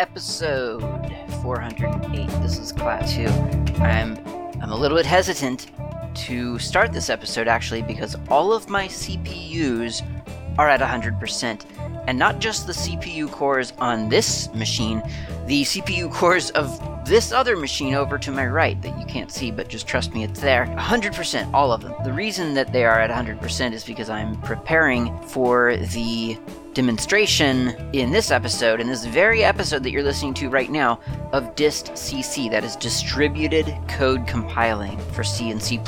episode 408. This is Klaatu. I'm I'm a little bit hesitant to start this episode actually because all of my CPUs are at 100%. And not just the CPU cores on this machine, the CPU cores of this other machine over to my right that you can't see, but just trust me, it's there. 100%, all of them. The reason that they are at 100% is because I'm preparing for the demonstration in this episode, in this very episode that you're listening to right now, of dist CC, that is distributed code compiling for C and C.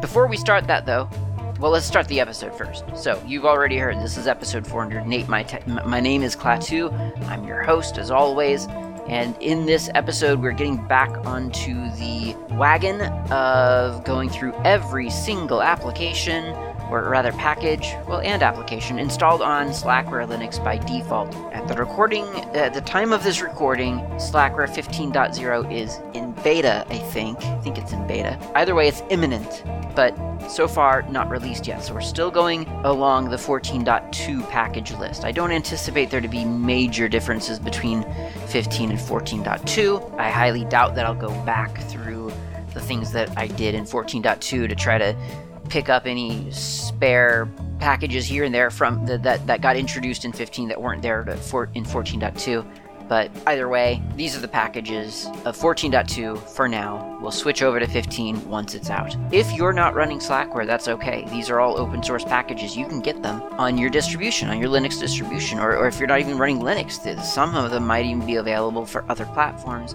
Before we start that though, well, let's start the episode first. So, you've already heard this is episode 408. My, te- my name is Klaatu. I'm your host, as always. And in this episode, we're getting back onto the wagon of going through every single application, or rather package, well, and application installed on Slackware Linux by default. At the recording, at the time of this recording, Slackware 15.0 is in beta, I think. I think it's in beta. Either way, it's imminent, but so far not released yet. So we're still going along the 14.2 package list. I don't anticipate there to be major differences between 15 and 14.2. I highly doubt that I'll go back through the things that I did in 14.2 to try to pick up any spare packages here and there from the, that that got introduced in 15 that weren't there to, for, in 14.2. But either way, these are the packages of 14.2 for now. We'll switch over to 15 once it's out. If you're not running Slackware, that's okay. These are all open source packages. You can get them on your distribution, on your Linux distribution, or, or if you're not even running Linux, some of them might even be available for other platforms.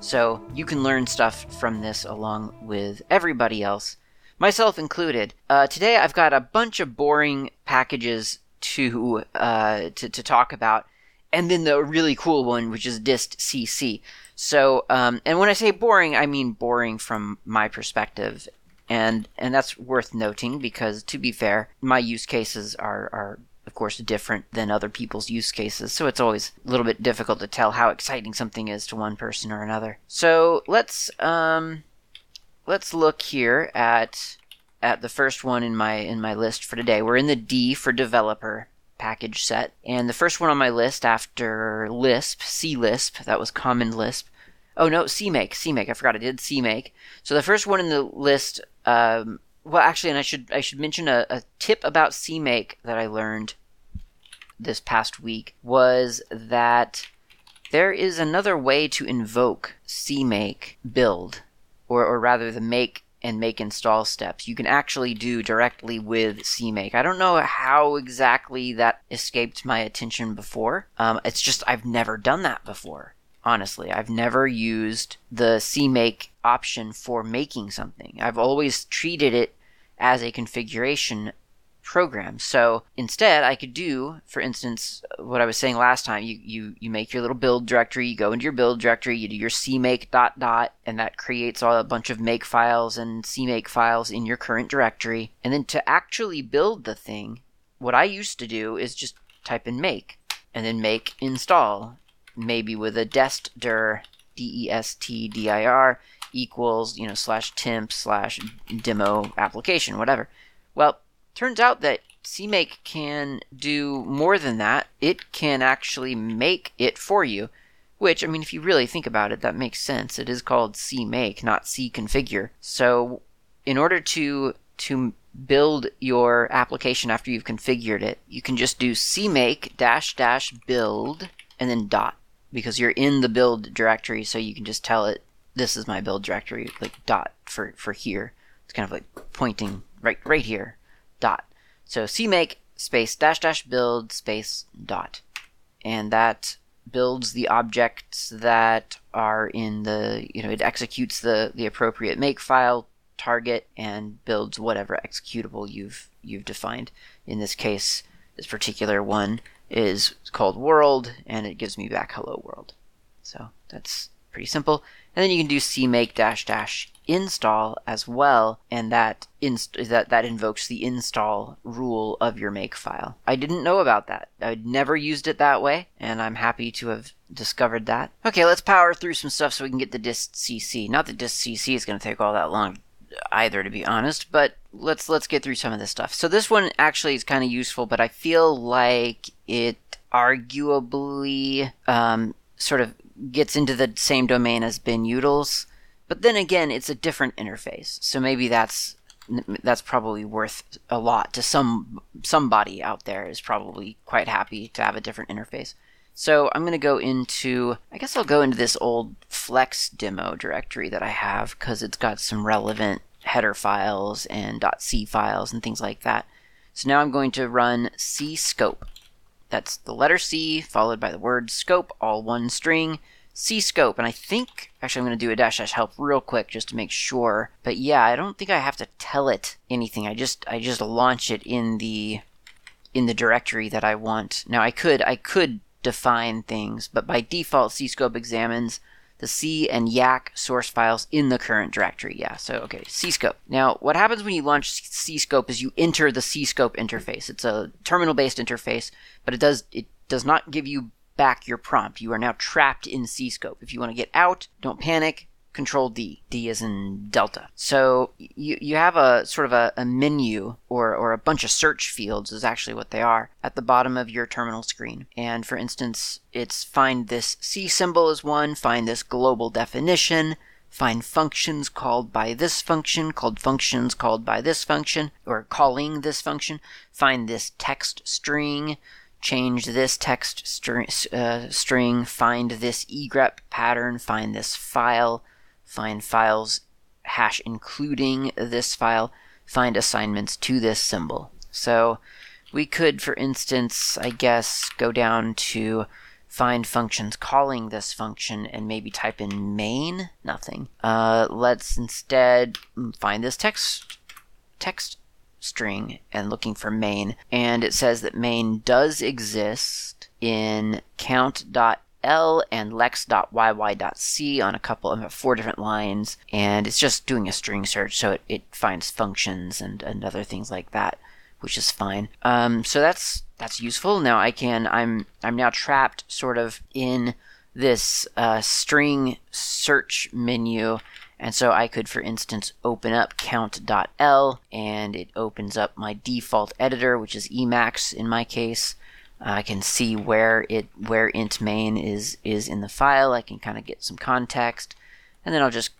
So you can learn stuff from this along with everybody else, myself included. Uh, today I've got a bunch of boring packages to uh, to, to talk about and then the really cool one, which is dist CC. So, um, and when I say boring, I mean boring from my perspective, and and that's worth noting because, to be fair, my use cases are are of course different than other people's use cases, so it's always a little bit difficult to tell how exciting something is to one person or another. So let's um, let's look here at at the first one in my in my list for today. We're in the D for developer package set. And the first one on my list after Lisp, C Lisp, that was Common Lisp. Oh no, CMake, CMake. I forgot I did CMake. So the first one in the list, um, well, actually, and I should I should mention a, a tip about CMake that I learned this past week was that there is another way to invoke CMake build, or or rather the make and make install steps you can actually do directly with CMake. I don't know how exactly that escaped my attention before. Um, it's just I've never done that before. Honestly, I've never used the CMake option for making something. I've always treated it as a configuration program. So instead, I could do, for instance, what I was saying last time. You you you make your little build directory. You go into your build directory. You do your cmake dot dot, and that creates all a bunch of make files and cmake files in your current directory. And then to actually build the thing, what I used to do is just type in make, and then make install, maybe with a destdir d e s t d i r equals you know slash temp slash demo application whatever. Well, Turns out that CMake can do more than that. It can actually make it for you. Which, I mean, if you really think about it, that makes sense. It is called CMake, not CConfigure. So, in order to to build your application after you've configured it, you can just do CMake dash dash build and then dot because you're in the build directory, so you can just tell it this is my build directory, like dot for for here. It's kind of like pointing right right here dot. So cmake space dash dash build space dot. And that builds the objects that are in the, you know, it executes the, the appropriate make file target and builds whatever executable you've you've defined. In this case, this particular one is called world and it gives me back hello world. So that's pretty simple. And then you can do cmake dash dash install as well, and that inst- that that invokes the install rule of your makefile. I didn't know about that. I'd never used it that way, and I'm happy to have discovered that. Okay, let's power through some stuff so we can get the dist CC. Not that dist CC is going to take all that long either to be honest but let's let's get through some of this stuff so this one actually is kind of useful but i feel like it arguably um, sort of gets into the same domain as binutils, but then again, it's a different interface. So maybe that's that's probably worth a lot to some somebody out there is probably quite happy to have a different interface. So I'm going to go into, I guess I'll go into this old Flex demo directory that I have because it's got some relevant header files and .c files and things like that. So now I'm going to run c scope. That's the letter C followed by the word scope, all one string, cscope. And I think, actually, I'm going to do a dash dash help real quick just to make sure. But yeah, I don't think I have to tell it anything. I just, I just launch it in the, in the directory that I want. Now I could, I could define things, but by default, cscope examines the C and yacc source files in the current directory. Yeah, so okay, cscope. Now, what happens when you launch cscope is you enter the cscope interface. It's a terminal-based interface, but it does it does not give you back your prompt. You are now trapped in C scope. If you want to get out, don't panic. Control D. D is in Delta. So you, you have a sort of a, a, menu or, or a bunch of search fields is actually what they are at the bottom of your terminal screen. And for instance, it's find this C symbol is one, find this global definition, find functions called by this function, called functions called by this function, or calling this function, find this text string, change this text uh, string, find this egrep pattern, find this file, find files hash including this file, find assignments to this symbol. So we could, for instance, I guess, go down to find functions calling this function and maybe type in main. Nothing. Uh, let's instead find this text text string and looking for main. And it says that main does exist in count.h L and lex.yy.c on a couple of four different lines, and it's just doing a string search, so it, it finds functions and, and other things like that, which is fine. Um, so that's that's useful. Now I can I'm I'm now trapped sort of in this uh, string search menu. And so I could, for instance, open up count.l and it opens up my default editor, which is Emacs in my case. I can see where it where int main is is in the file. I can kind of get some context, and then I'll just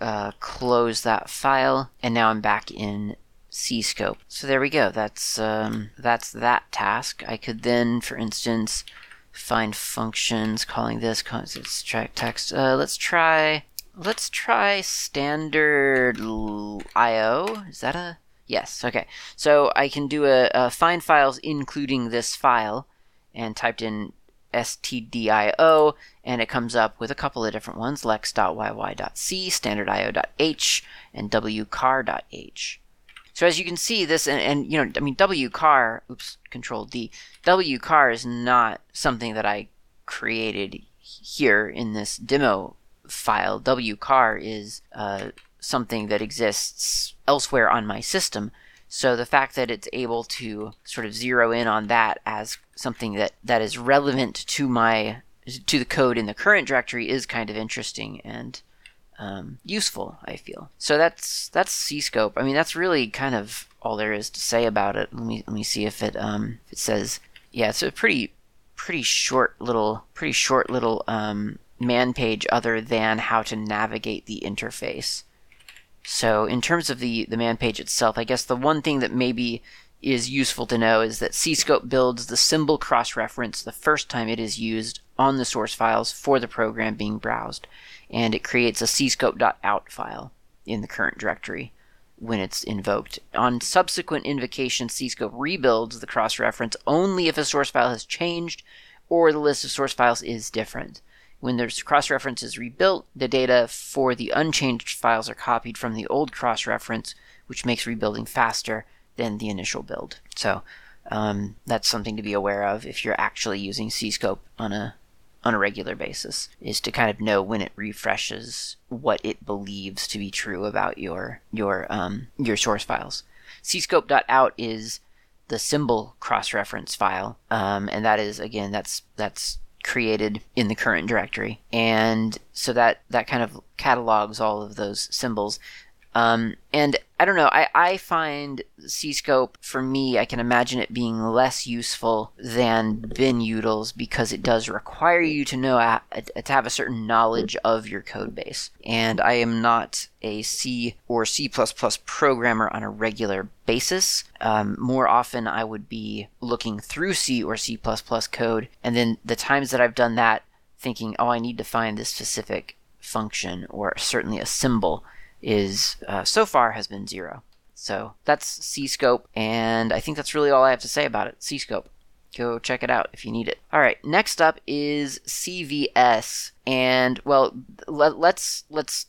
uh, close that file, and now I'm back in C scope. So there we go. That's um, that's that task. I could then, for instance, find functions calling this. Text. Uh, let's try. Let's try standard IO. Is that a Yes, okay. So I can do a, a find files including this file and typed in stdio and it comes up with a couple of different ones lex.yy.c, standardio.h, and wchar.h. So as you can see, this and, and, you know, I mean, wchar, oops, control D, wchar is not something that I created here in this demo file. wchar is uh, something that exists elsewhere on my system. So the fact that it's able to sort of zero in on that as something that, that is relevant to my to the code in the current directory is kind of interesting and um, useful. I feel so. That's that's cscope. I mean, that's really kind of all there is to say about it. Let me let me see if it um if it says yeah. It's a pretty pretty short little pretty short little um, man page other than how to navigate the interface. So in terms of the, the man page itself, I guess the one thing that maybe is useful to know is that cscope builds the symbol cross-reference the first time it is used on the source files for the program being browsed, and it creates a cscope.out file in the current directory when it's invoked. On subsequent invocation, cscope rebuilds the cross-reference only if a source file has changed or the list of source files is different. When there's cross reference is rebuilt, the data for the unchanged files are copied from the old cross reference, which makes rebuilding faster than the initial build. So um, that's something to be aware of if you're actually using cscope on a on a regular basis is to kind of know when it refreshes what it believes to be true about your your um, your source files. cscope.out is the symbol cross reference file, um, and that is again that's that's created in the current directory. And so that, that kind of catalogs all of those symbols. Um, and I don't know, I, I find CScope, for me, I can imagine it being less useful than bin binutils because it does require you to know, uh, to have a certain knowledge of your code base. And I am not a C or C++ programmer on a regular basis. Um, more often, I would be looking through C or C++ code, and then the times that I've done that, thinking, oh, I need to find this specific function or certainly a symbol is uh, so far has been zero. So that's C Scope, and I think that's really all I have to say about it. C Scope. Go check it out if you need it. All right, next up is CVS, and well, let, let's let's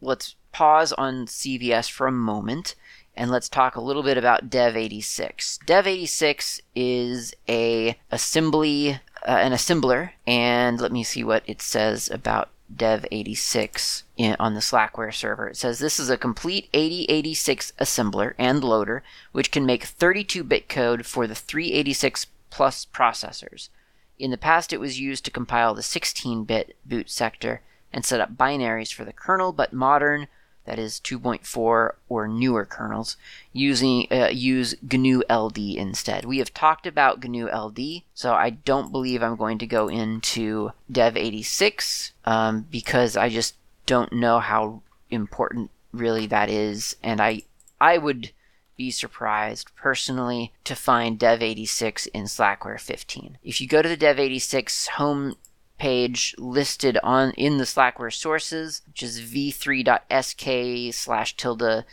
let's pause on CVS for a moment and let's talk a little bit about Dev86. Dev86 is a assembly uh, an assembler, and let me see what it says about dev86 in, on the Slackware server. It says this is a complete 8086 assembler and loader, which can make 32 bit code for the 386 plus processors. In the past, it was used to compile the 16 bit boot sector and set up binaries for the kernel, but modern that is 2.4 or newer kernels, using uh, use GNU LD instead. We have talked about GNU LD, so I don't believe I'm going to go into Dev86 um, because I just don't know how important really that is, and I I would be surprised personally to find Dev86 in Slackware 15. If you go to the Dev86 home page listed on in the Slackware sources, which is v3.sk slash tilde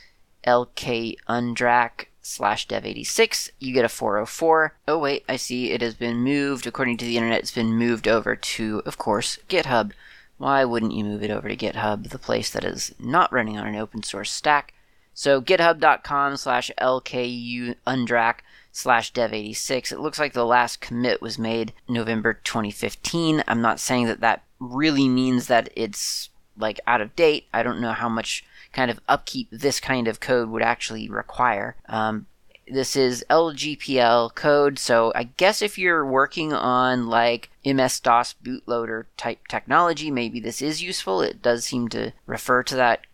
lk undrak slash dev86. You get a 404. Oh wait, I see it has been moved. According to the internet, it's been moved over to, of course, GitHub. Why wouldn't you move it over to GitHub, the place that is not running on an open source stack? So github.com slash lku undrak slash dev86. It looks like the last commit was made November 2015. I'm not saying that that really means that it's like out of date. I don't know how much kind of upkeep this kind of code would actually require. Um, this is LGPL code, so I guess if you're working on like MS DOS bootloader type technology, maybe this is useful. It does seem to refer to that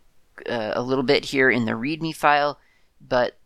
uh, a little bit here in the README file, but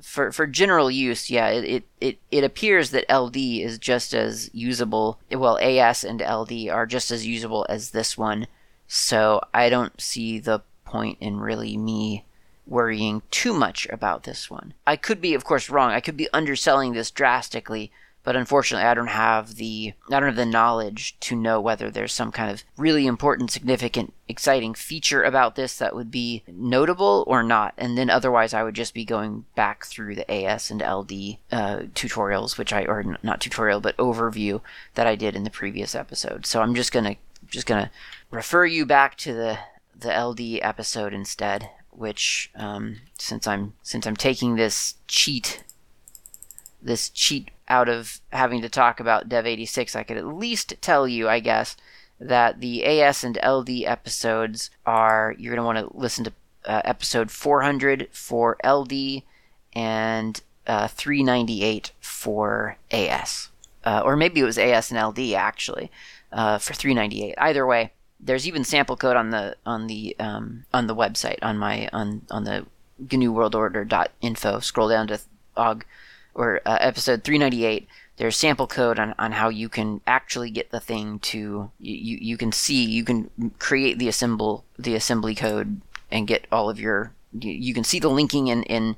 for for general use, yeah, it, it, it appears that LD is just as usable. Well, AS and LD are just as usable as this one. So I don't see the point in really me worrying too much about this one. I could be, of course, wrong. I could be underselling this drastically, but unfortunately I don't have the I don't have the knowledge to know whether there's some kind of really important, significant, exciting feature about this that would be notable or not. And then otherwise I would just be going back through the AS and LD uh, tutorials, which I or not tutorial but overview that I did in the previous episode. So I'm just gonna just gonna refer you back to the the LD episode instead. Which, um, since I'm since I'm taking this cheat this cheat out of having to talk about Dev86, I could at least tell you, I guess, that the AS and LD episodes are, you're going to want to listen to uh, episode 400 for LD and uh, 398 for AS. Uh, or maybe it was AS and LD actually uh, for 398. Either way, there's even sample code on the on the um, on the website on my on on the GNU World Order.info. Scroll down to OG or uh, episode 398 there's sample code on, on how you can actually get the thing to you, you can see you can create the assemble the assembly code and get all of your you, can see the linking in in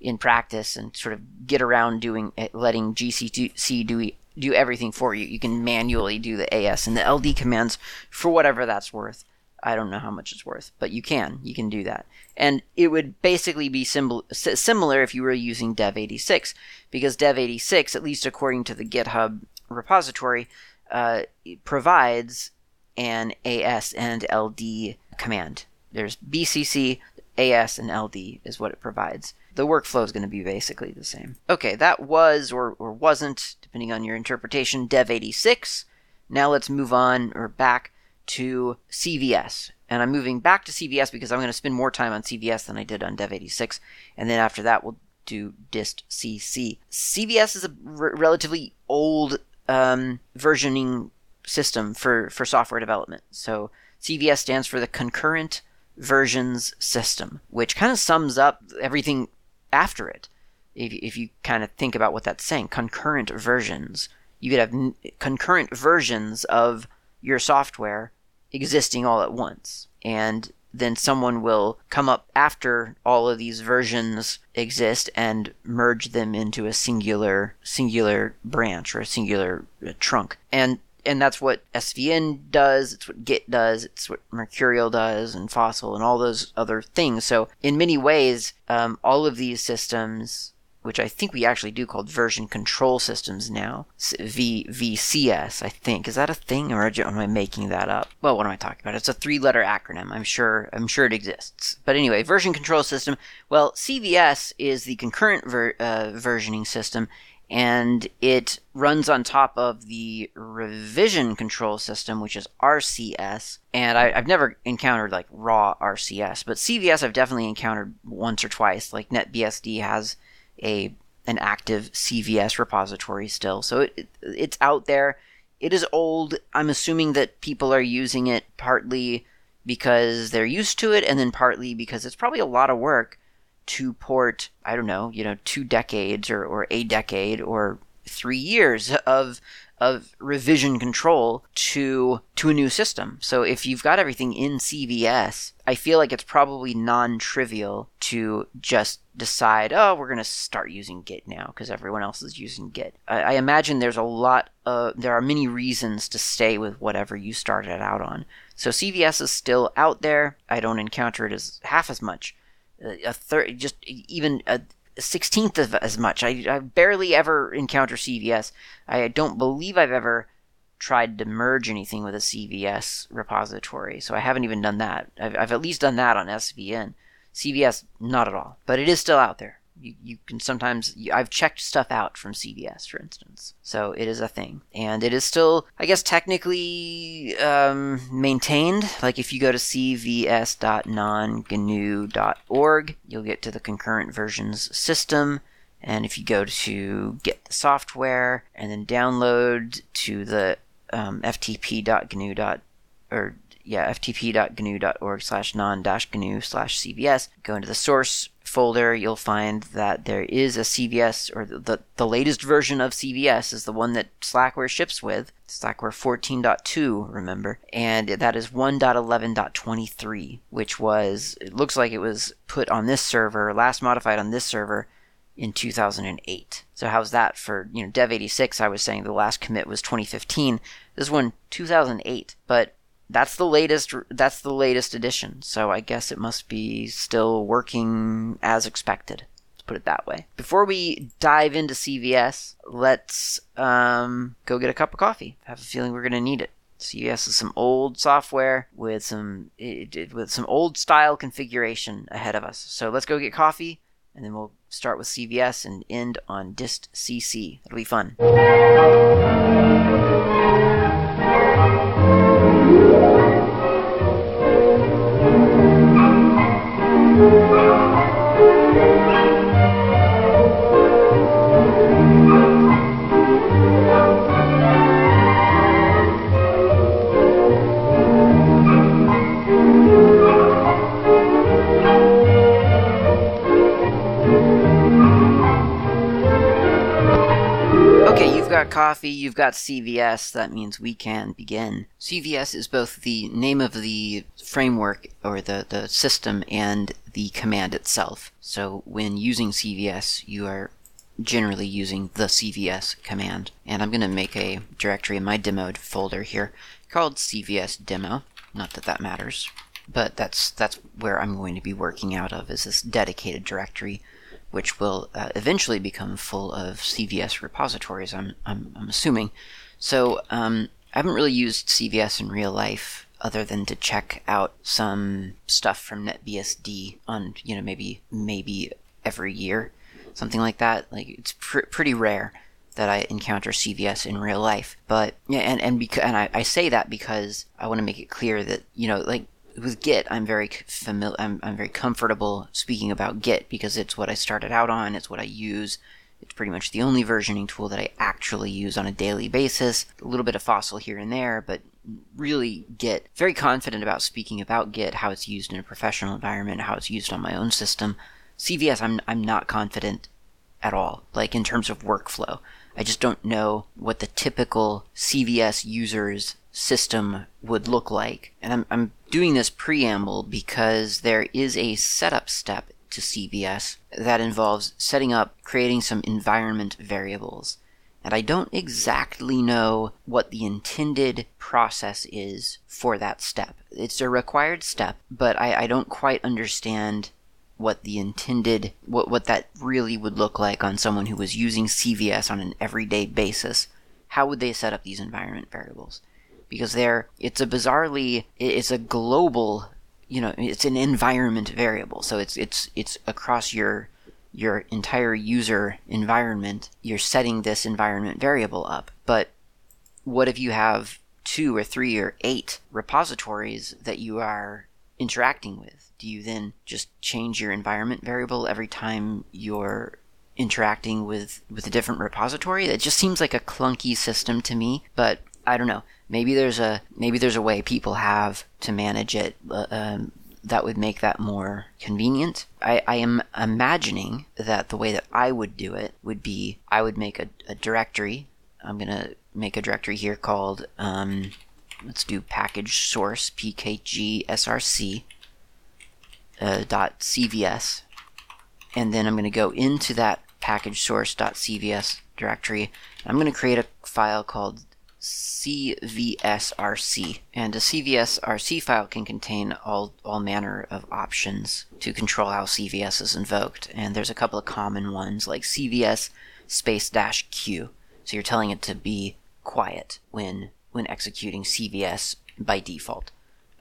in practice and sort of get around doing letting gcc do do everything for you. You can manually do the as and the ld commands for whatever that's worth I don't know how much it's worth, but you can. You can do that. And it would basically be similar if you were using Dev86, because Dev86, at least according to the GitHub repository, uh, provides an AS and LD command. There's BCC, AS, and LD is what it provides. The workflow is going to be basically the same. Okay, that was or, or wasn't, depending on your interpretation, Dev86. Now let's move on or back to CVS. And I'm moving back to CVS because I'm going to spend more time on CVS than I did on Dev86. And then after that, we'll do dist cc. CVS is a r- relatively old um, versioning system for, for software development. So CVS stands for the Concurrent versions system, which kind of sums up everything after it. If, if you kind of think about what that's saying, concurrent versions. You could have n- concurrent versions of your software existing all at once. And then someone will come up after all of these versions exist and merge them into a singular singular branch or a singular trunk. And and that's what SVN does, it's what Git does, it's what Mercurial does, and Fossil, and all those other things. So, in many ways, um, all of these systems which I think we actually do called version control systems now. V VCS, I think. Is that a thing or am I making that up? Well, what am I talking about? It's a three-letter acronym. I'm sure I'm sure it exists. But anyway, version control system. Well, CVS is the concurrent ver- uh, versioning system and it runs on top of the revision control system, which is RCS. And I, have never encountered like raw RCS, but CVS I've definitely encountered once or twice. Like NetBSD has a an active CVS repository still. So it, it, it's out there. It is old. I'm assuming that people are using it partly because they're used to it and then partly because it's probably a lot of work to port, I don't know, you know, two decades or, or a decade or three years of of revision control to to a new system. So if you've got everything in CVS, I feel like it's probably non-trivial to just decide, oh, we're going to start using Git now because everyone else is using Git. I, I imagine there's a lot of there are many reasons to stay with whatever you started out on. So CVS is still out there. I don't encounter it as half as much. A third, just even a sixteenth of as much. I, I barely ever encounter CVS. I don't believe I've ever tried to merge anything with a CVS repository, so I haven't even done that. I've, I've at least done that on SVN. CVS, not at all, but it is still out there you, you can sometimes I've checked stuff out from CVS, for instance. So it is a thing, and it is still, I guess, technically um, maintained. Like if you go to cvs.non-gnu.org, you'll get to the concurrent versions system. And if you go to get the software and then download to the um, ftp.gnu. or yeah, ftp.gnu.org slash non-gnu slash cvs, Go into the source folder, you'll find that there is a CVS, or the, the latest version of CVS is the one that Slackware ships with. Slackware 14.2, remember? And that is 1.11.23, which was, it looks like it was put on this server, last modified on this server in 2008. So how's that for, you know, Dev86, I was saying the last commit was 2015. This one, 2008. But that's the latest that's the latest edition. So i guess it must be still working as expected let's put it that way. Before we dive into cvs let's um, go get a cup of coffee. I have a feeling we're going to need it. Cvs is some old software with some it, with some old style configuration ahead of us. So let's go get coffee and then we'll start with cvs and end on dist cc it'll be fun got coffee, you've got CVS, that means we can begin. CVS is both the name of the framework or the, the system and the command itself. So when using CVS, you are generally using the CVS command. And I'm going to make a directory in my demo folder here called CVS demo. Not that that matters, but that's that's where I'm going to be working out of is this dedicated directory which will uh, eventually become full of CVS repositories, I'm, I'm, I'm assuming. So um, I haven't really used CVS in real life other than to check out some stuff from NetBSD on, you know, maybe maybe every year, something like that. Like it's pr- pretty rare that I encounter CVS in real life. But yeah, and and because and I, I say that because I want to make it clear that you know, like with Git, I'm very familiar. I'm, I'm very comfortable speaking about Git because it's what I started out on. It's what I use. It's pretty much the only versioning tool that I actually use on a daily basis. A little bit of Fossil here and there, but really Git, very confident about speaking about Git, how it's used in a professional environment, how it's used on my own system. CVS, I'm, I'm not confident at all, like in terms of workflow. I just don't know what the typical CVS user's system would look like. And I'm, I'm doing this preamble because there is a setup step to CVS that involves setting up, creating some environment variables. And I don't exactly know what the intended process is for that step. It's a required step, but I, I don't quite understand what the intended what what that really would look like on someone who was using CVS on an everyday basis. How would they set up these environment variables? Because they're it's a bizarrely it's a global you know it's an environment variable. So it's it's it's across your your entire user environment you're setting this environment variable up. But what if you have two or three or eight repositories that you are interacting with? Do you then just change your environment variable every time you're interacting with with a different repository? It just seems like a clunky system to me but i don't know maybe there's a maybe there's a way people have to manage it uh, um, that would make that more convenient. I, I, am imagining that the way that I would do it would be I would make a, a directory. I'm gonna make a directory here called um, let's do package source pkg src uh, dot cvs, and then I'm gonna go into that package source cvs directory. I'm gonna create a file called CVSRC. And a CVSRC file can contain all, all manner of options to control how CVS is invoked. And there's a couple of common ones like CVS space dash Q. So you're telling it to be quiet when when executing CVS by default.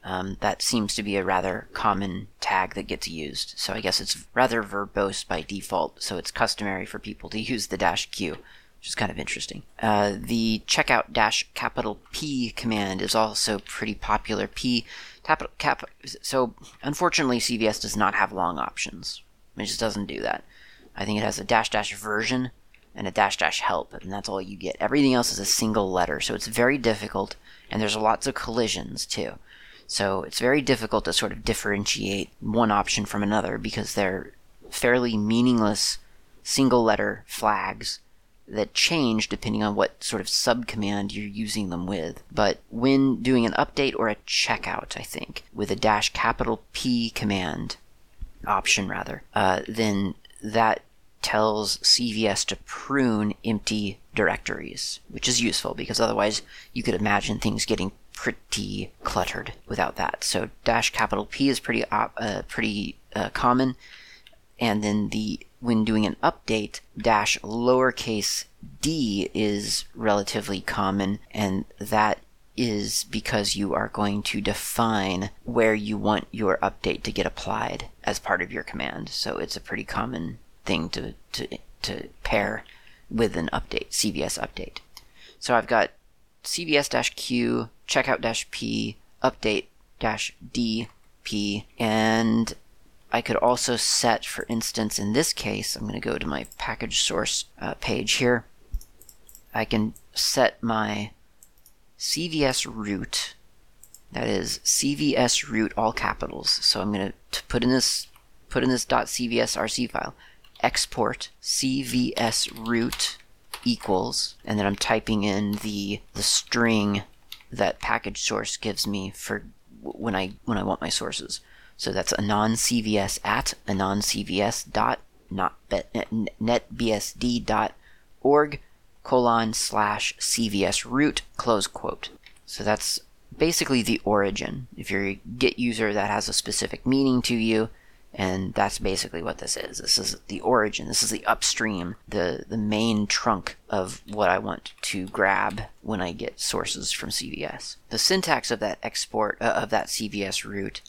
Um, that seems to be a rather common tag that gets used. So I guess it's rather verbose by default. So it's customary for people to use the dash Q which is kind of interesting. Uh, the checkout dash capital P command is also pretty popular. P capital cap. So unfortunately, CVS does not have long options. It just doesn't do that. I think it has a dash dash version and a dash dash help, and that's all you get. Everything else is a single letter, so it's very difficult, and there's lots of collisions too. So it's very difficult to sort of differentiate one option from another because they're fairly meaningless single letter flags that change depending on what sort of subcommand you're using them with. But when doing an update or a checkout, I think, with a dash capital P command option rather, uh, then that tells CVS to prune empty directories, which is useful because otherwise you could imagine things getting pretty cluttered without that. So dash capital P is pretty uh, pretty uh, common, and then the when doing an update, dash lowercase d is relatively common, and that is because you are going to define where you want your update to get applied as part of your command. So it's a pretty common thing to, to, to pair with an update, CVS update. So I've got CVS-Q, checkout-P, update-DP, and I could also set, for instance, in this case, I'm going to go to my package source uh, page here. I can set my CVS root, that is CVS root all capitals. So I'm going to put in this put in this .cvsrc file, export CVS root equals, and then I'm typing in the the string that package source gives me for when I when I want my sources. So that's anon CVS at anon CVS dot not netbsd dot org colon slash CVS root close quote. So that's basically the origin. If you're a Git user, that has a specific meaning to you, and that's basically what this is. This is the origin. This is the upstream, the the main trunk of what I want to grab when I get sources from CVS. The syntax of that export uh, of that CVS root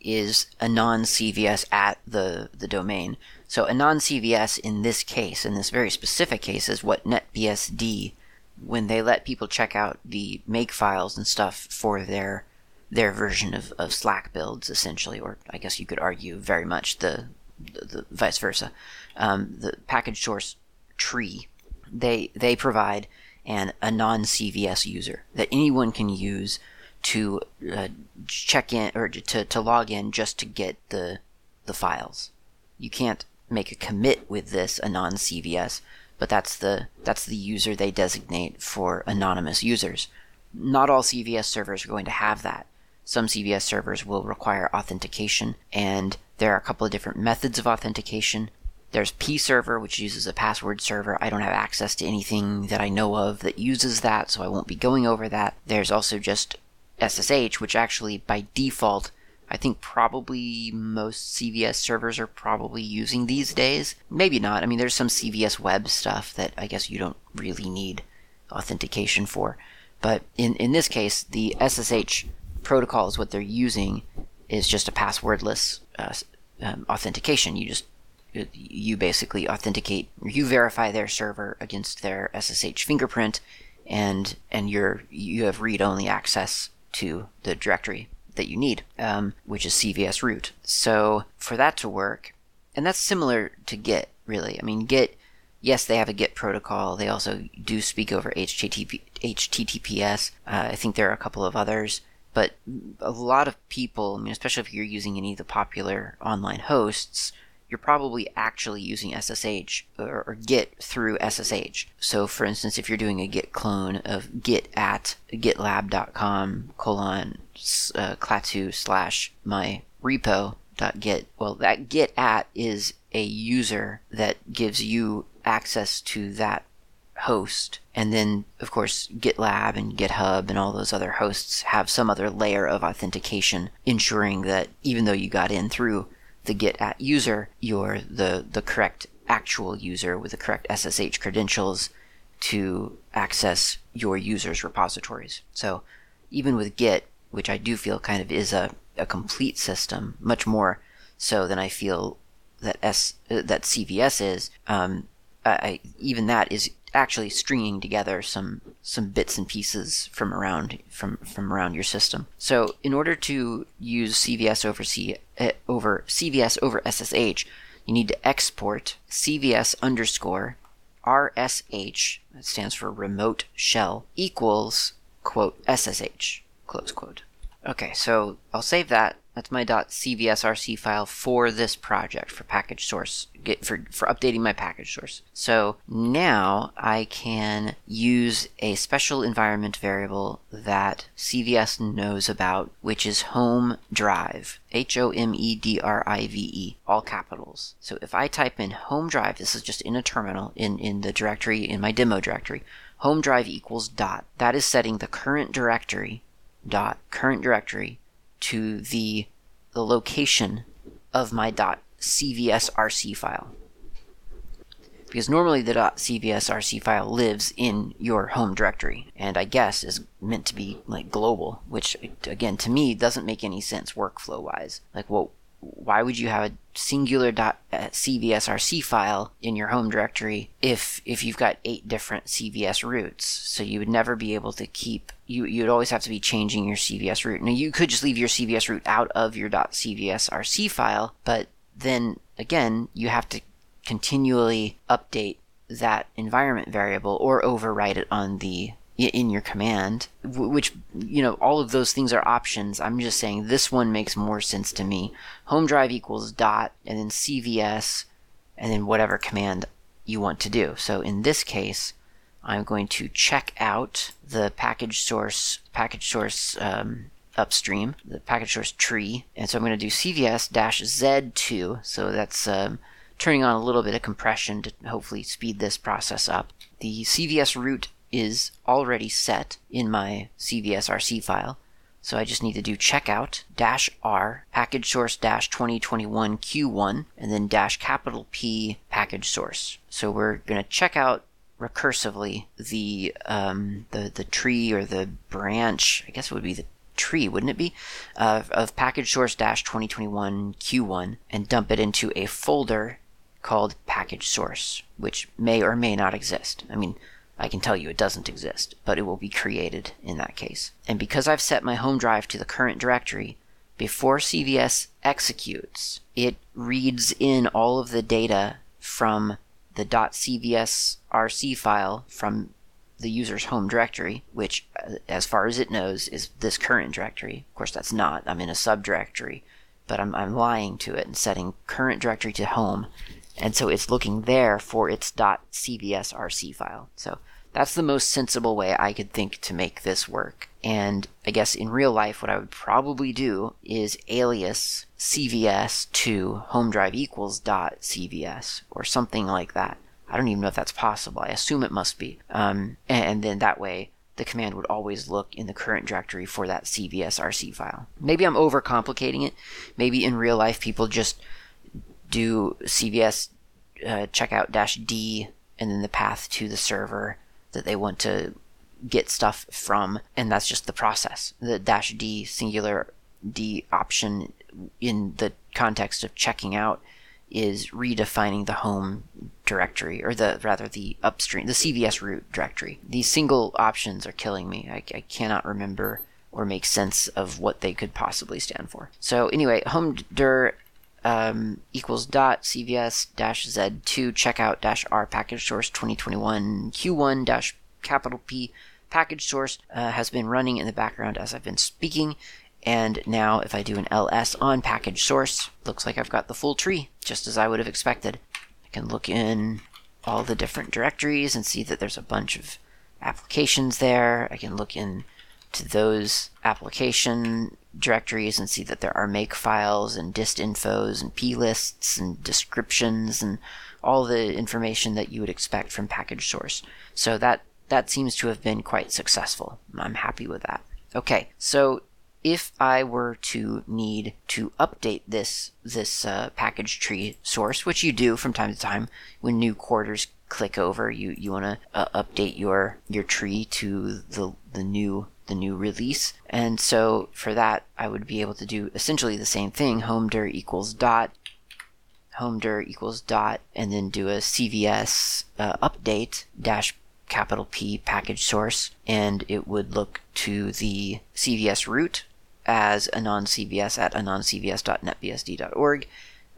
is anon CVS at the, the domain. So anon CVS in this case, in this very specific case, is what NetBSD, when they let people check out the make files and stuff for their their version of, of Slack builds, essentially, or I guess you could argue very much the, the, the vice versa. Um, the package source tree, they they provide an non CVS user that anyone can use to uh, check in or to, to log in just to get the the files. You can't make a commit with this anon CVS, but that's the that's the user they designate for anonymous users. Not all CVS servers are going to have that. Some CVS servers will require authentication, and there are a couple of different methods of authentication. There's pserver, which uses a password server. I don't have access to anything that I know of that uses that, so I won't be going over that. There's also just SSH, which actually by default, I think probably most CVS servers are probably using these days. Maybe not. I mean, there's some CVS web stuff that I guess you don't really need authentication for. But in, in this case, the SSH protocol is what they're using is just a passwordless uh, um, authentication. You just you basically authenticate, you verify their server against their SSH fingerprint, and and you're you have read-only access to the directory that you need, um, which is CVS root. So for that to work, and that's similar to Git, really. I mean, Git, yes, they have a Git protocol. They also do speak over HTTP, HTTPS. Uh, I think there are a couple of others. But a lot of people, I mean, especially if you're using any of the popular online hosts, you're probably actually using SSH or, or, Git through SSH. So, for instance, if you're doing a Git clone of Git at gitlab.com colon uh, klaatu slash my repo dot git, well, that Git at is a user that gives you access to that host. And then, of course, GitLab and GitHub and all those other hosts have some other layer of authentication, ensuring that even though you got in through the git at user, you're the, the correct actual user with the correct SSH credentials to access your user's repositories. So even with Git, which I do feel kind of is a, a complete system, much more so than I feel that S uh, that CVS is. Um, I, even that is actually stringing together some some bits and pieces from around from from around your system. So in order to use CVS over C Eh, over CVS over SSH, you need to export CVS underscore RSH that stands for remote shell equals quote SSH close quote. Okay, so I'll save that that's my .cvsrc file for this project for package source get for for updating my package source. So now I can use a special environment variable that CVS knows about, which is home drive. H O M E D R I V E, all capitals. So if I type in home drive, this is just in a terminal in, in the directory, in my demo directory, home drive equals dot. That is setting the current directory dot current directory to the, the location of my .cvsrc file. Because normally the .cvsrc file lives in your home directory, and I guess is meant to be like global, which again to me doesn't make any sense workflow wise. Like, well, why would you have a singular .cvsrc uh, file in your home directory if if you've got eight different CVS roots? So you would never be able to keep you you'd always have to be changing your CVS root. Now you could just leave your CVS root out of your .cvsrc file, but then again you have to continually update that environment variable or overwrite it on the in your command, which, you know, all of those things are options. I'm just saying this one makes more sense to me. Home drive equals dot and then CVS and then whatever command you want to do. So in this case, I'm going to check out the package source, package source um, upstream, the package source tree. And so I'm going to do CVS dash Z2. So that's um, turning on a little bit of compression to hopefully speed this process up. The CVS root is already set in my CVSRC file. So I just need to do checkout dash R package source dash 2021 Q1 and then dash capital P package source. So we're going to check out recursively the um, the the tree or the branch. I guess it would be the tree, wouldn't it be? Uh, of package source dash 2021 Q1 and dump it into a folder called package source, which may or may not exist. I mean, I can tell you it doesn't exist, but it will be created in that case. And because I've set my home drive to the current directory, before CVS executes, it reads in all of the data from the .cvsrc file from the user's home directory, which, uh, as far as it knows, is this current directory. Of course, that's not. I'm in a subdirectory, but I'm, I'm lying to it and setting current directory to home. And so it's looking there for its .cvsrc file. So that's the most sensible way I could think to make this work. And I guess in real life, what I would probably do is alias cvs to home drive equals dot cvs or something like that. I don't even know if that's possible. I assume it must be. Um, and then that way, the command would always look in the current directory for that cvsrc file. Maybe I'm overcomplicating it. Maybe in real life, people just do cvs uh, checkout dash d and then the path to the server that they want to get stuff from, and that's just the process. The dash D singular D option in the context of checking out is redefining the home directory, or the rather the upstream, the CVS root directory. These single options are killing me. I, I cannot remember or make sense of what they could possibly stand for. So anyway, home dir um, equals dot cvs dash z2 checkout dash r package source 2021 q1 dash capital P package source uh, has been running in the background as I've been speaking. And now if I do an ls on package source, looks like I've got the full tree, just as I would have expected. I can look in all the different directories and see that there's a bunch of applications there. I can look in to those application directories and see that there are make files and dist infos and plists and descriptions and all the information that you would expect from package source. So that that seems to have been quite successful. I'm happy with that. Okay, so if I were to need to update this this uh, package tree source, which you do from time to time when new quarters click over, you you want to uh, update your your tree to the the new the new release. And so for that, I would be able to do essentially the same thing. Home dir equals dot home dir equals dot and then do a CVS uh, update dash capital P package source, and it would look to the CVS root as anon-cvs at anoncvs.netbsd.org,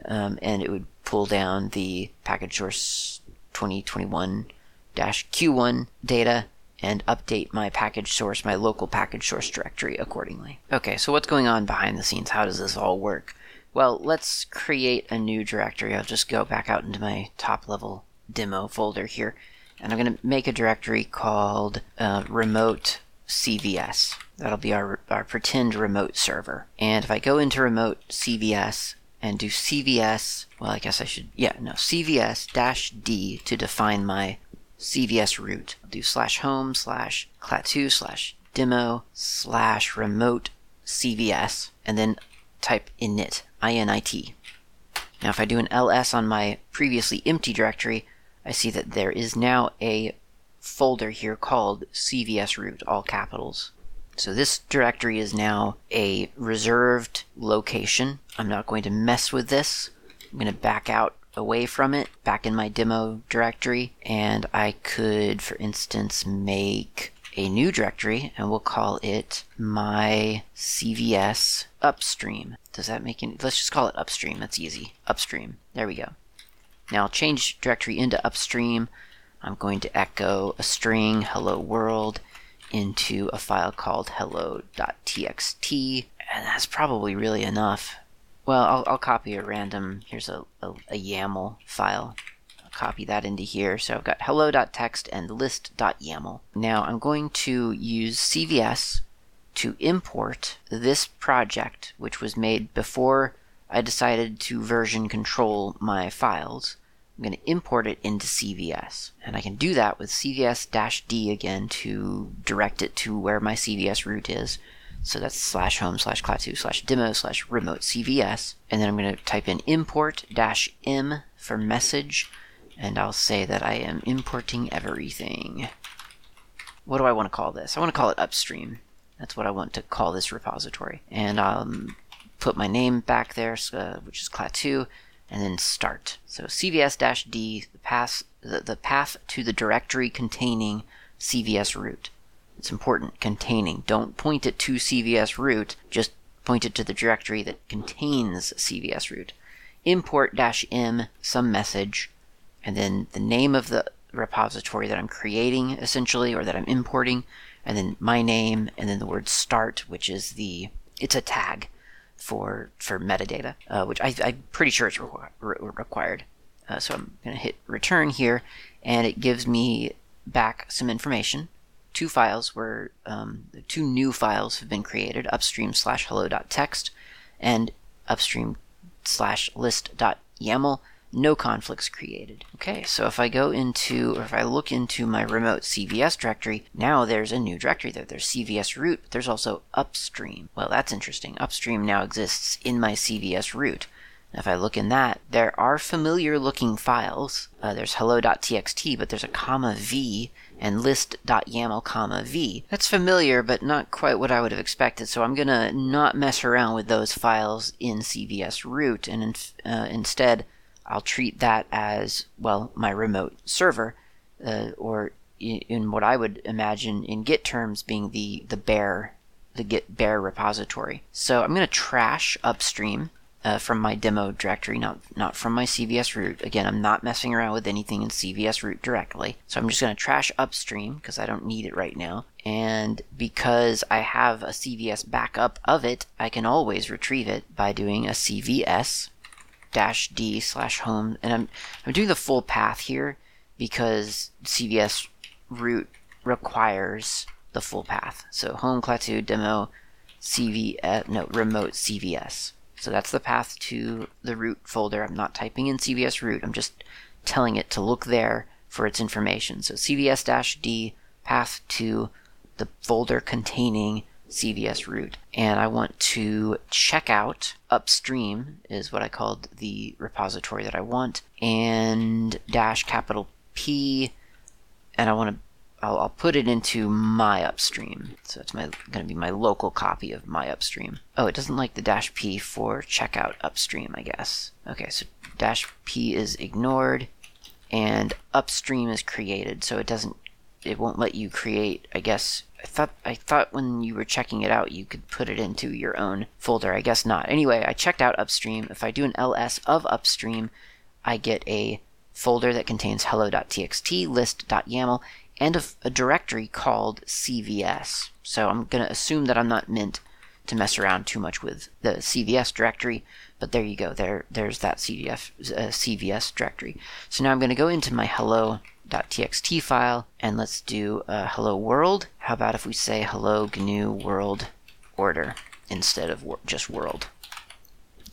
um, and it would pull down the package source 2021-Q1 data and update my package source, my local package source directory accordingly. Okay, so what's going on behind the scenes? How does this all work? Well, let's create a new directory. I'll just go back out into my top level demo folder here and I'm going to make a directory called uh, remote CVS. That'll be our, our pretend remote server. And if I go into remote CVS and do CVS, well, I guess I should, yeah, no, CVS dash D to define my CVS root. Do slash home slash klaatu slash demo slash remote CVS and then type init, I-N-I-T. Now if I do an ls on my previously empty directory, I see that there is now a folder here called CVS root, all capitals. So this directory is now a reserved location. I'm not going to mess with this. I'm going to back out away from it, back in my demo directory, and I could, for instance, make a new directory and we'll call it my CVS upstream. Does that make any, let's just call it upstream. That's easy. Upstream. There we go. Now I'll change directory into upstream. I'm going to echo a string hello world into a file called hello.txt, and that's probably really enough. Well, I'll, I'll copy a random, here's a, a, a YAML file. I'll copy that into here. So I've got hello.txt and list.yaml. Now I'm going to use CVS to import this project, which was made before I decided to version control my files. I'm going to import it into CVS. And I can do that with CVS-D again to direct it to where my CVS root is. So that's slash home slash klaatu slash demo slash remote CVS. And then I'm going to type in import dash m for message. And I'll say that I am importing everything. What do I want to call this? I want to call it upstream. That's what I want to call this repository. And I'll put my name back there, uh, which is klaatu, and then start. So CVS-D, the path, the, the path to the directory containing CVS root. It's important, containing. Don't point it to CVS root, just point it to the directory that contains CVS root. Import dash m some message, and then the name of the repository that I'm creating essentially or that I'm importing, and then my name, and then the word start, which is the it's a tag for for metadata, uh, which I, am pretty sure it's re- re- required. Uh, so I'm going to hit return here, and it gives me back some information. Two files were um, two new files have been created: upstream slash hello.txt and upstream slash list.yaml no conflicts created. Okay, so if I go into, or if I look into my remote CVS directory, now there's a new directory there. There's CVS root, but there's also upstream. Well, that's interesting. Upstream now exists in my CVS root. If I look in that, there are familiar looking files. Uh, there's hello.txt, but there's a comma v and list.yaml comma v. That's familiar, but not quite what I would have expected, so I'm gonna not mess around with those files in CVS root, and uh, instead I'll treat that as, well, my remote server, uh, or in, in, what I would imagine in Git terms being the, the bare, the Git bare repository. So I'm going to trash upstream uh, from my demo directory, not, not from my CVS root. Again, I'm not messing around with anything in CVS root directly. So I'm just going to trash upstream because I don't need it right now. And because I have a CVS backup of it, I can always retrieve it by doing a CVS dash d slash home, and I'm I'm doing the full path here because CVS root requires the full path. So home Klaatu demo CV uh, no remote CVS. So that's the path to the root folder. I'm not typing in CVS root. I'm just telling it to look there for its information. So CVS D path to the folder containing CVS root. And I want to check out upstream is what I called the repository that I want, and dash capital P, and I want to I'll, I'll, put it into my upstream. So it's my going to be my local copy of my upstream. Oh, it doesn't like the dash p for checkout upstream, I guess. Okay, so dash p is ignored, and upstream is created. So it doesn't, it won't let you create. I guess I thought I thought when you were checking it out, you could put it into your own folder. I guess not. Anyway, I checked out upstream. If I do an ls of upstream, I get a folder that contains hello.txt, list.yaml, and a, a directory called CVS. So I'm going to assume that I'm not meant to mess around too much with the CVS directory, but there you go. There, there's that CVS, uh, CVS directory. So now I'm going to go into my hello.txt file and let's do uh, hello world. How about if we say hello GNU world order instead of wor- just world?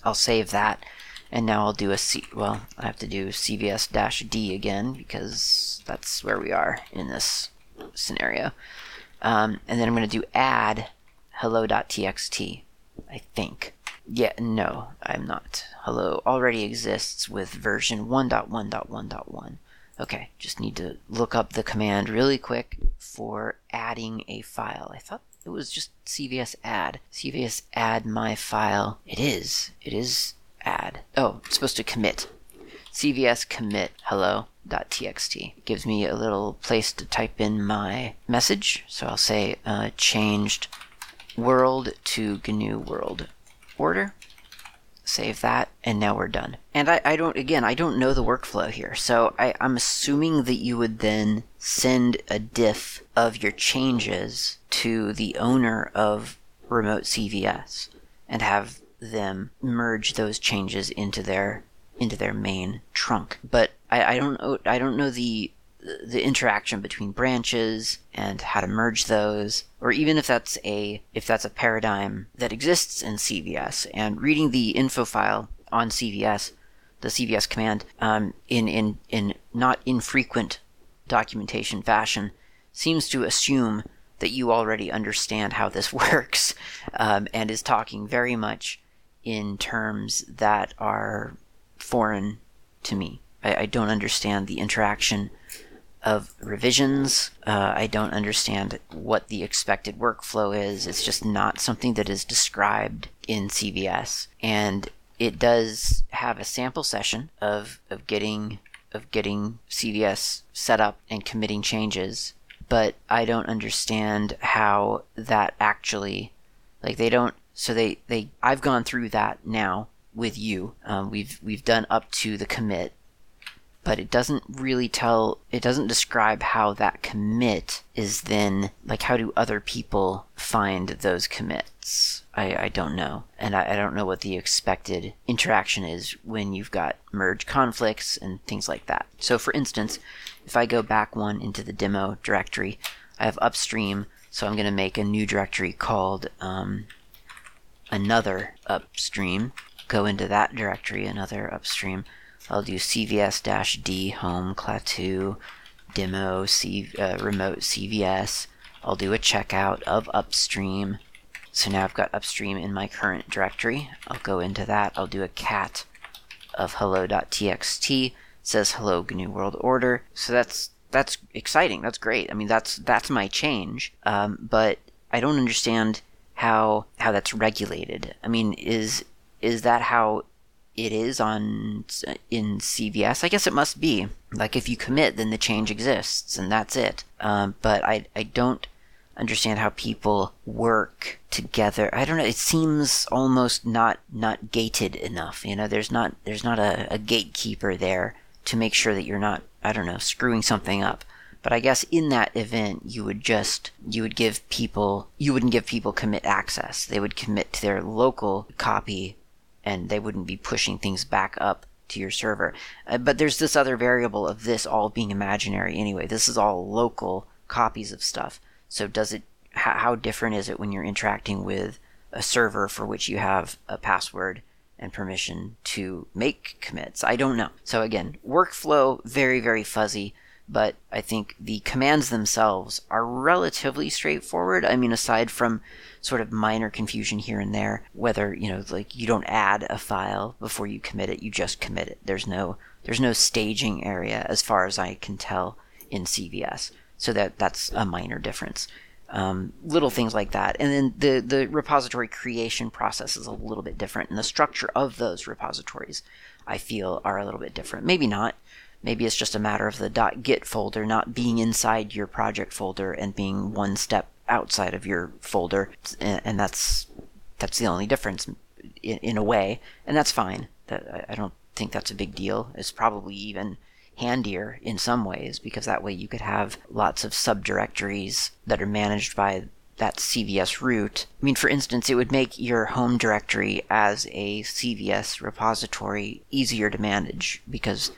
I'll save that and now I'll do a C, well, I have to do CVS-D again because that's where we are in this scenario. Um, and then I'm going to do add hello.txt, I think. Yeah, no, I'm not. Hello already exists with version 1.1.1.1. Okay, just need to look up the command really quick for adding a file. I thought it was just CVS add. CVS add my file. It is. It is add. Oh, it's supposed to commit. CVS commit hello.txt gives me a little place to type in my message. So I'll say uh, changed world to GNU world order. Save that, and now we're done. And I, I don't, again, I don't know the workflow here. So I, I'm assuming that you would then send a diff of your changes to the owner of remote CVS and have them merge those changes into their into their main trunk. But I, I don't know I don't know the the interaction between branches and how to merge those or even if that's a if that's a paradigm that exists in CVS and reading the info file on CVS the CVS command um, in in in not infrequent documentation fashion seems to assume that you already understand how this works um, and is talking very much in terms that are foreign to me. I, I don't understand the interaction of revisions. Uh, I don't understand what the expected workflow is. It's just not something that is described in CVS. And it does have a sample session of, of getting of getting CVS set up and committing changes, but I don't understand how that actually like they don't so they, they I've gone through that now with you. Um, we've we've done up to the commit, but it doesn't really tell, it doesn't describe how that commit is then, like, how do other people find those commits? I, I don't know. And I, I don't know what the expected interaction is when you've got merge conflicts and things like that. So, for instance, if I go back one into the demo directory, I have upstream, so I'm going to make a new directory called um, another upstream. Go into that directory, another upstream. I'll do cvs-d home klaatu demo C, uh, remote cvs. I'll do a checkout of upstream. So now I've got upstream in my current directory. I'll go into that. I'll do a cat of hello.txt. It says hello GNU World Order. So that's that's exciting. That's great. I mean that's that's my change. Um, but I don't understand how how that's regulated. I mean, is is that how it is on in CVS. I guess it must be. Like if you commit, then the change exists, and that's it. Um, but I I don't understand how people work together. I don't know. It seems almost not not gated enough. You know, there's not there's not a, a gatekeeper there to make sure that you're not I don't know screwing something up. But I guess in that event, you would just you would give people you wouldn't give people commit access. They would commit to their local copy and they wouldn't be pushing things back up to your server. Uh, but there's this other variable of this all being imaginary anyway. This is all local copies of stuff. So does it how, how different is it when you're interacting with a server for which you have a password and permission to make commits? I don't know. So again, workflow very very fuzzy but I think the commands themselves are relatively straightforward. I mean, aside from sort of minor confusion here and there, whether you know, like you don't add a file before you commit it, you just commit it. There's no there's no staging area as far as I can tell in CVS, so that that's a minor difference. Um, little things like that, and then the the repository creation process is a little bit different, and the structure of those repositories I feel are a little bit different. Maybe not. Maybe it's just a matter of the .git folder not being inside your project folder and being one step outside of your folder, and that's that's the only difference in, in a way, and that's fine. That I don't think that's a big deal. It's probably even handier in some ways because that way you could have lots of subdirectories that are managed by that CVS root. I mean, for instance, it would make your home directory as a CVS repository easier to manage because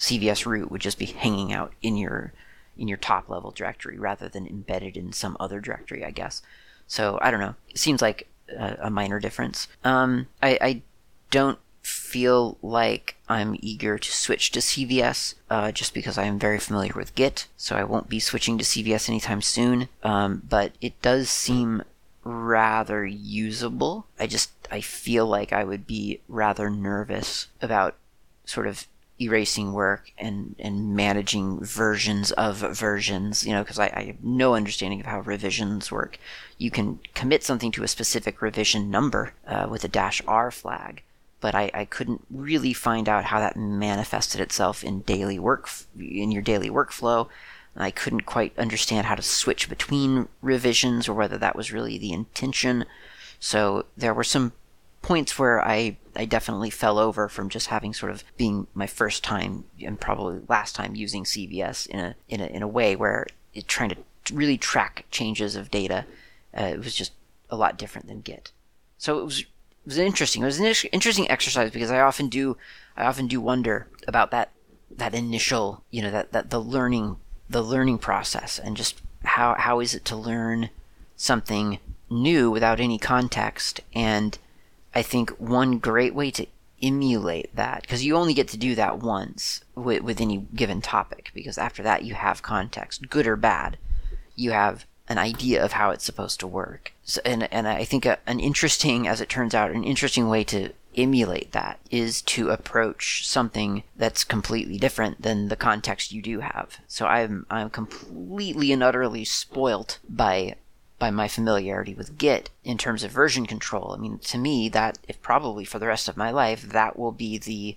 CVS root would just be hanging out in your in your top level directory rather than embedded in some other directory, I guess. So I don't know. It seems like a, a minor difference. Um, I, I don't feel like I'm eager to switch to CVS uh, just because I am very familiar with Git, so I won't be switching to CVS anytime soon. Um, but it does seem rather usable. I just I feel like I would be rather nervous about sort of erasing work and, and managing versions of versions, you know, because I, I, have no understanding of how revisions work. You can commit something to a specific revision number uh, with a dash R flag, but I, I couldn't really find out how that manifested itself in daily work in your daily workflow. I couldn't quite understand how to switch between revisions or whether that was really the intention. So there were some points where I I definitely fell over from just having sort of being my first time and probably last time using CVS in a in a in a way where it trying to really track changes of data. Uh, it was just a lot different than Git. So it was it was interesting. It was an interesting exercise because I often do I often do wonder about that that initial you know that that the learning the learning process and just how how is it to learn something new without any context and I think one great way to emulate that, because you only get to do that once with, with any given topic, because after that you have context, good or bad. You have an idea of how it's supposed to work. So, and, and I think a, an interesting, as it turns out, an interesting way to emulate that is to approach something that's completely different than the context you do have. So I'm I'm completely and utterly spoilt by by my familiarity with Git in terms of version control. I mean, to me, that if probably for the rest of my life, that will be the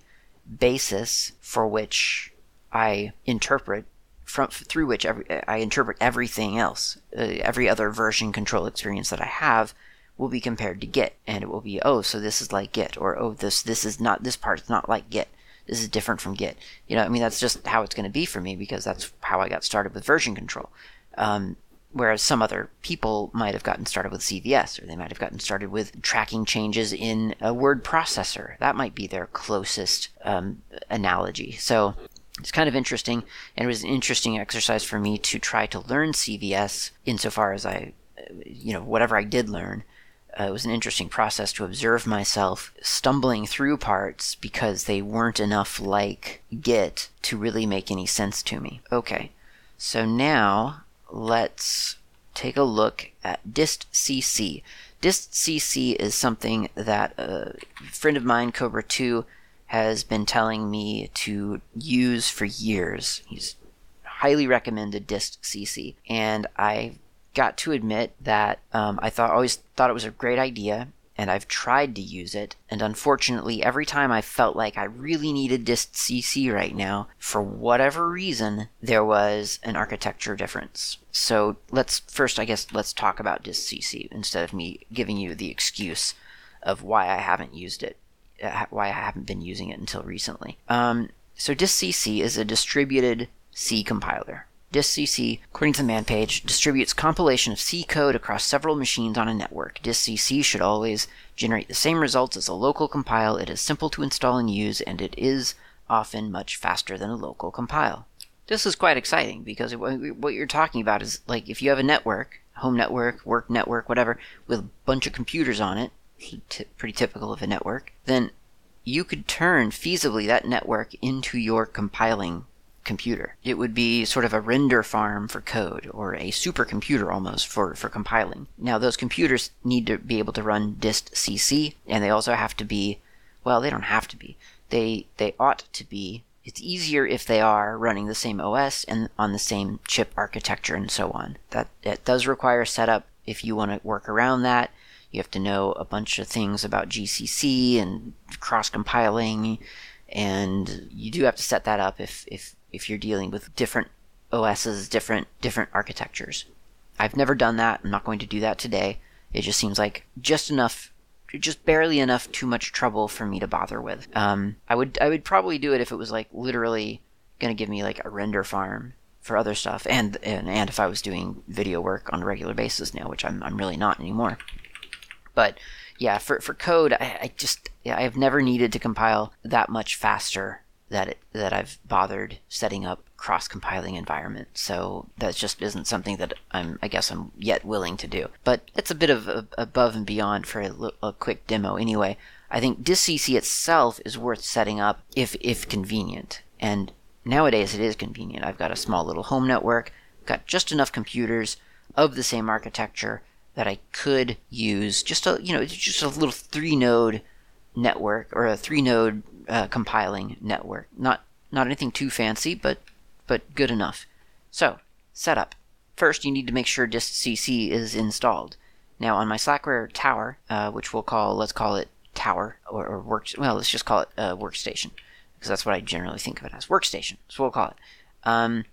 basis for which I interpret from through which every, I interpret everything else. Uh, every other version control experience that I have will be compared to Git, and it will be oh, so this is like Git, or oh, this this is not this part's not like Git. This is different from Git. You know, I mean, that's just how it's going to be for me because that's how I got started with version control. Um, whereas some other people might have gotten started with CVS or they might have gotten started with tracking changes in a word processor. That might be their closest um, analogy. So it's kind of interesting, and it was an interesting exercise for me to try to learn CVS insofar as I, you know, whatever I did learn. Uh, it was an interesting process to observe myself stumbling through parts because they weren't enough like Git to really make any sense to me. Okay, so now let's take a look at distcc. Distcc is something that a friend of mine, Cobra2, has been telling me to use for years. He's highly recommended distcc, and I got to admit that um, I thought always thought it was a great idea, and I've tried to use it, and unfortunately, every time I felt like I really needed distcc right now, for whatever reason, there was an architecture difference. So let's first, I guess, let's talk about distcc instead of me giving you the excuse of why I haven't used it, uh, why I haven't been using it until recently. Um, so distcc is a distributed C compiler. DistCC, according to the man page, distributes compilation of C code across several machines on a network. DistCC should always generate the same results as a local compile. It is simple to install and use, and it is often much faster than a local compile. This is quite exciting because what you're talking about is like if you have a network, home network, work network, whatever, with a bunch of computers on it, pretty typical of a network, then you could turn feasibly that network into your compiling computer. It would be sort of a render farm for code or a supercomputer almost for, for compiling. Now, those computers need to be able to run distcc, and they also have to be, well, they don't have to be. They, they ought to be. It's easier if they are running the same OS and on the same chip architecture and so on. That, that does require setup if you want to work around that. You have to know a bunch of things about GCC and cross compiling, and you do have to set that up if, if if you're dealing with different OSs, different different architectures. I've never done that. I'm not going to do that today. It just seems like just enough, just barely enough too much trouble for me to bother with. Um, I would I would probably do it if it was like literally to give me like a render farm for other stuff, and, and and if I was doing video work on a regular basis now, which I'm I'm really not anymore. But yeah, for for code, I, I just yeah, I have never needed to compile that much faster that it, that I've bothered setting up cross compiling environment. So that just isn't something that I'm I guess I'm yet willing to do. But it's a bit of a, above and beyond for a, a quick demo anyway. I think distcc itself is worth setting up if if convenient. And nowadays it is convenient. I've got a small little home network, got just enough computers of the same architecture that I could use just a you know just a little three node network or a three node uh, compiling network. Not not anything too fancy, but but good enough. So setup. First, you need to make sure distcc is installed. Now, on my Slackware tower, uh, which we'll call let's call it tower or, or work. Well, let's just call it a workstation because that's what I generally think of it as workstation. So we'll call it. Um,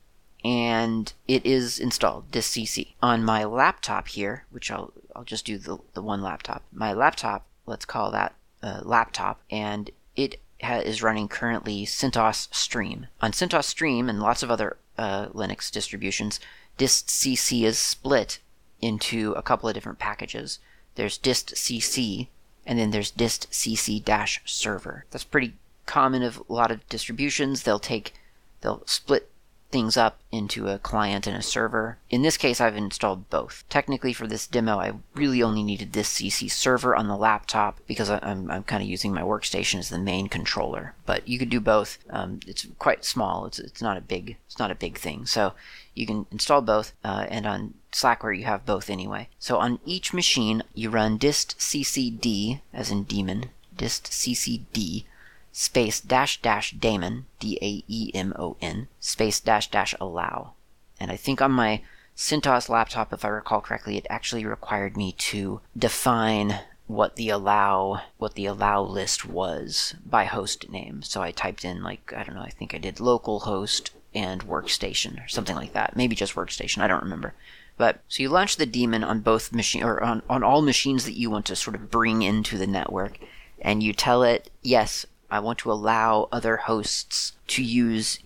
and it is installed distcc on my laptop here, which I'll I'll just do the the one laptop. My laptop, let's call that uh, laptop, and it is running currently CentOS Stream. On CentOS Stream and lots of other uh, Linux distributions, distcc is split into a couple of different packages. There's distcc, and then there's distcc-server. That's pretty common of a lot of distributions. They'll take, they'll split things up into a client and a server. In this case, I've installed both. Technically, for this demo, I really only needed distcc server on the laptop because I'm, I'm kind of using my workstation as the main controller. But you could do both. Um, it's quite small. It's it's not a big it's not a big thing. So you can install both, uh, and on Slackware you have both anyway. So on each machine, you run distccd, as in daemon, distccd space dash dash daemon, D A E M O N, space dash dash allow. And I think on my CentOS laptop, if I recall correctly, it actually required me to define what the allow what the allow list was by host name. So I typed in like I don't know, I think I did local host and workstation or something like that. Maybe just workstation, I don't remember. But so you launch the daemon on both machine or on, on all machines that you want to sort of bring into the network and you tell it, yes, I want to allow other hosts to use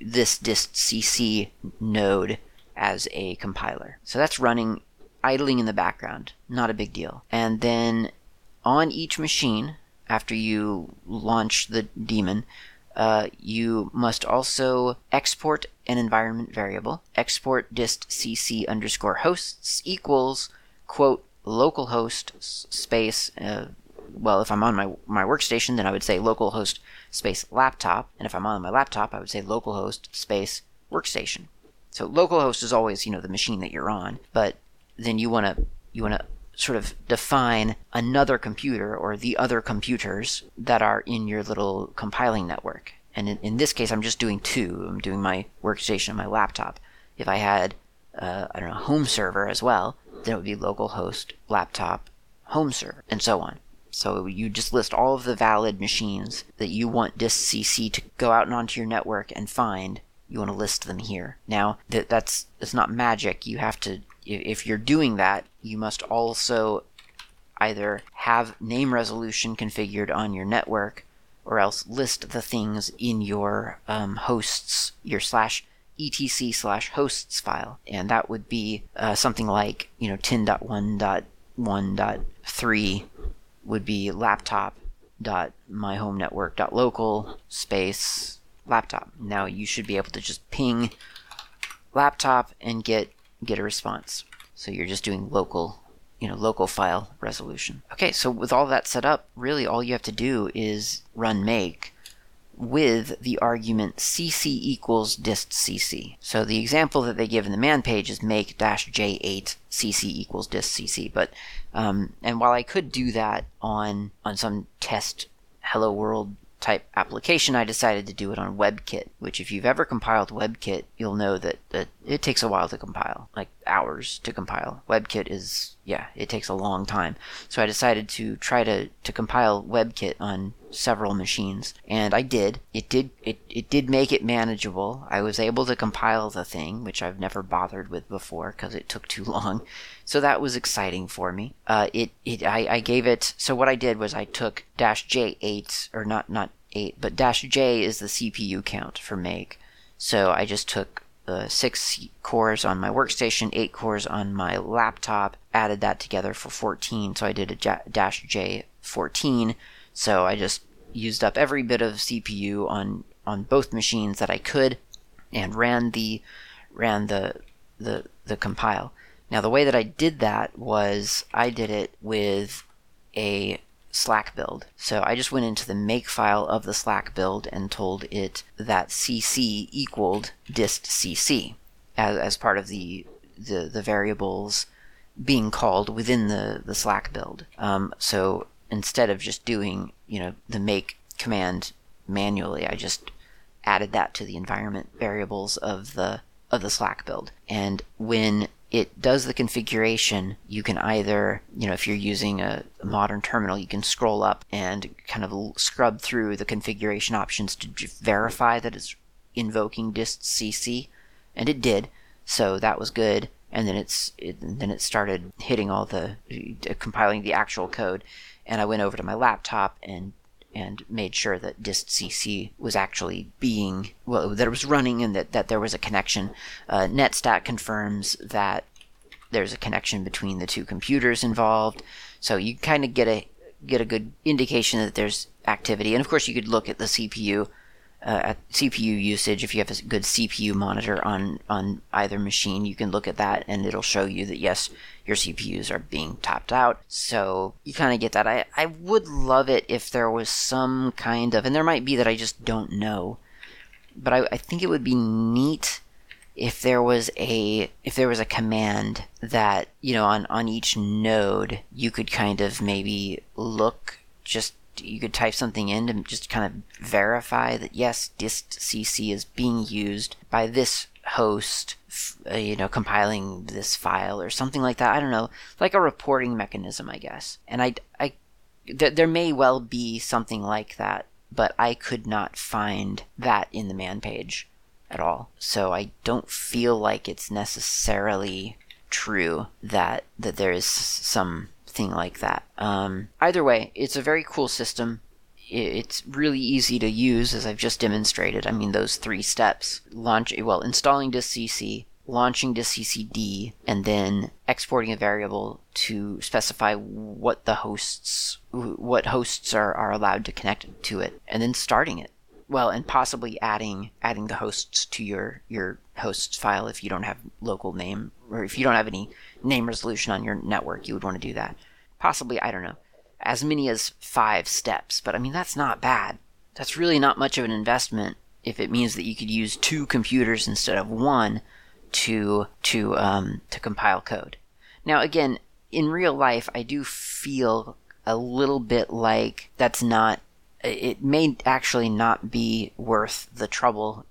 this distcc node as a compiler. So that's running idling in the background, not a big deal. And then on each machine, after you launch the daemon, uh, you must also export an environment variable. Export distcc underscore hosts equals quote localhost space. Uh, well, if I'm on my my workstation, then I would say localhost space laptop, and if I'm on my laptop, I would say localhost space workstation. So localhost is always you know the machine that you're on, but then you want to you want to sort of define another computer or the other computers that are in your little compiling network. And in, in this case, I'm just doing two. I'm doing my workstation and my laptop. If I had, uh, I don't know, home server as well, then it would be localhost, laptop, home server, and so on. So you just list all of the valid machines that you want distcc to go out and onto your network and find. You want to list them here. Now that that's it's not magic. You have to if you're doing that, you must also either have name resolution configured on your network or else list the things in your um, hosts, your slash etc slash hosts file. And that would be uh, something like, you know, 10.1.1.3 would be laptop dot myhomenetwork dot local space laptop. Now you should be able to just ping laptop and get get a response. So you're just doing local, you know, local file resolution. Okay, so with all that set up, really all you have to do is run make with the argument cc equals distcc. So the example that they give in the man page is make dash j8 cc equals distcc. But um, and while I could do that on on some test hello world type application, I decided to do it on WebKit, which if you've ever compiled WebKit, you'll know that, that it takes a while to compile, like hours to compile. WebKit is, yeah, it takes a long time. So I decided to try to, to compile WebKit on several machines, and I did. It did it, it did make it manageable. I was able to compile the thing, which I've never bothered with before because it took too long. So that was exciting for me. Uh, it it I, I gave it. So what I did was I took dash J8 or not not eight, but dash J is the CPU count for Make. So I just took uh, six cores on my workstation, eight cores on my laptop, added that together for 14. So I did a j- dash J 14. So I just used up every bit of CPU on on both machines that I could, and ran the ran the the the compile. Now, the way that I did that was I did it with a Slack build. So I just went into the make file of the Slack build and told it that cc equaled distcc as, as part of the, the, the variables being called within the, the Slack build. Um, so instead of just doing, you know, the make command manually, I just added that to the environment variables of the of the Slack build. And when it does the configuration. You can either, you know, if you're using a, modern terminal, you can scroll up and kind of scrub through the configuration options to verify that it's invoking distcc, and it did. So that was good. And then it's it, then it started hitting all the uh, compiling the actual code, and I went over to my laptop and and made sure that distcc was actually being well that it was running and that, that there was a connection. Uh, netstat confirms that there's a connection between the two computers involved, so you kind of get a get a good indication that there's activity. And of course, you could look at the CPU uh, at CPU usage. If you have a good CPU monitor on on either machine, you can look at that and it'll show you that yes, your CPUs are being topped out. So you kind of get that. I I would love it if there was some kind of, and there might be that I just don't know, but I, I think it would be neat if there was a if there was a command that you know on on each node you could kind of maybe look just you could type something in to just kind of verify that yes, distcc is being used by this host, uh, you know, compiling this file or something like that. I don't know, like a reporting mechanism, I guess. And I, I, th- there may well be something like that, but I could not find that in the man page at all. So I don't feel like it's necessarily true that that there is some like that. Um, either way, it's a very cool system. it's really easy to use, as I've just demonstrated. I mean, those three steps launch, well, installing distcc, launching distccd, and then exporting a variable to specify what the hosts, what hosts are, are allowed to connect to it, and then starting it. Well, and possibly adding adding the hosts to your your hosts file if you don't have local name or if you don't have any name resolution on your network, you would want to do that. Possibly, I don't know as many as five steps. But I mean, that's not bad. That's really not much of an investment if it means that you could use two computers instead of one to to um, to compile code. Now, again, in real life, I do feel a little bit like that's not. It may actually not be worth the trouble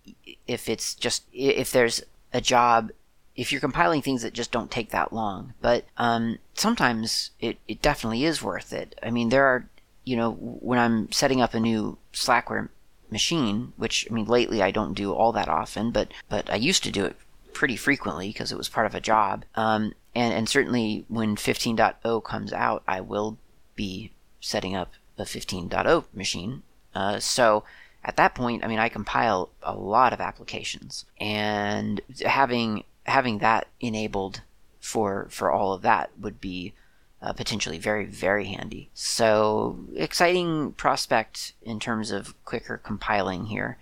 if it's just if there's a job if you're compiling things that just don't take that long. But um, sometimes it, it definitely is worth it. I mean, there are, you know, when I'm setting up a new Slackware machine, which I mean, lately I don't do all that often, but but I used to do it pretty frequently because it was part of a job. Um, and and certainly when 15.0 comes out, I will be setting up a 15.0 machine. Uh, so at that point, I mean, I compile a lot of applications, and having having that enabled for for all of that would be uh, potentially very very handy. So exciting prospect in terms of quicker compiling here,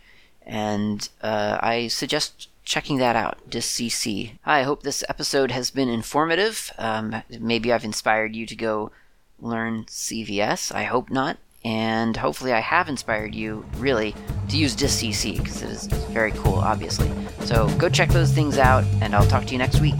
and uh, I suggest checking that out. distcc. I hope this episode has been informative. Um, maybe I've inspired you to go learn CVS. I hope not. And hopefully, I have inspired you really to use distcc because it is very cool, obviously. So go check those things out, and I'll talk to you next week.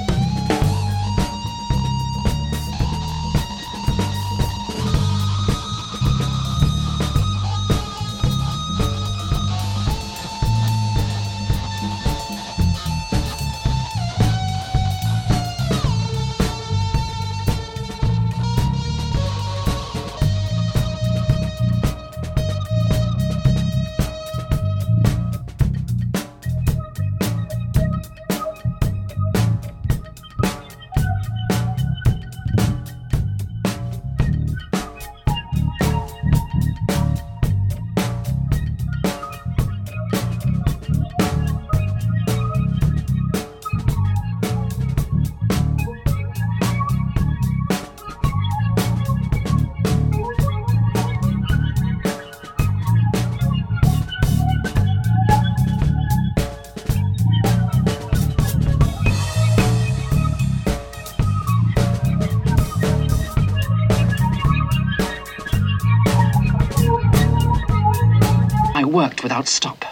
Without stop.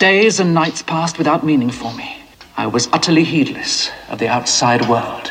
Days and nights passed without meaning for me. I was utterly heedless of the outside world.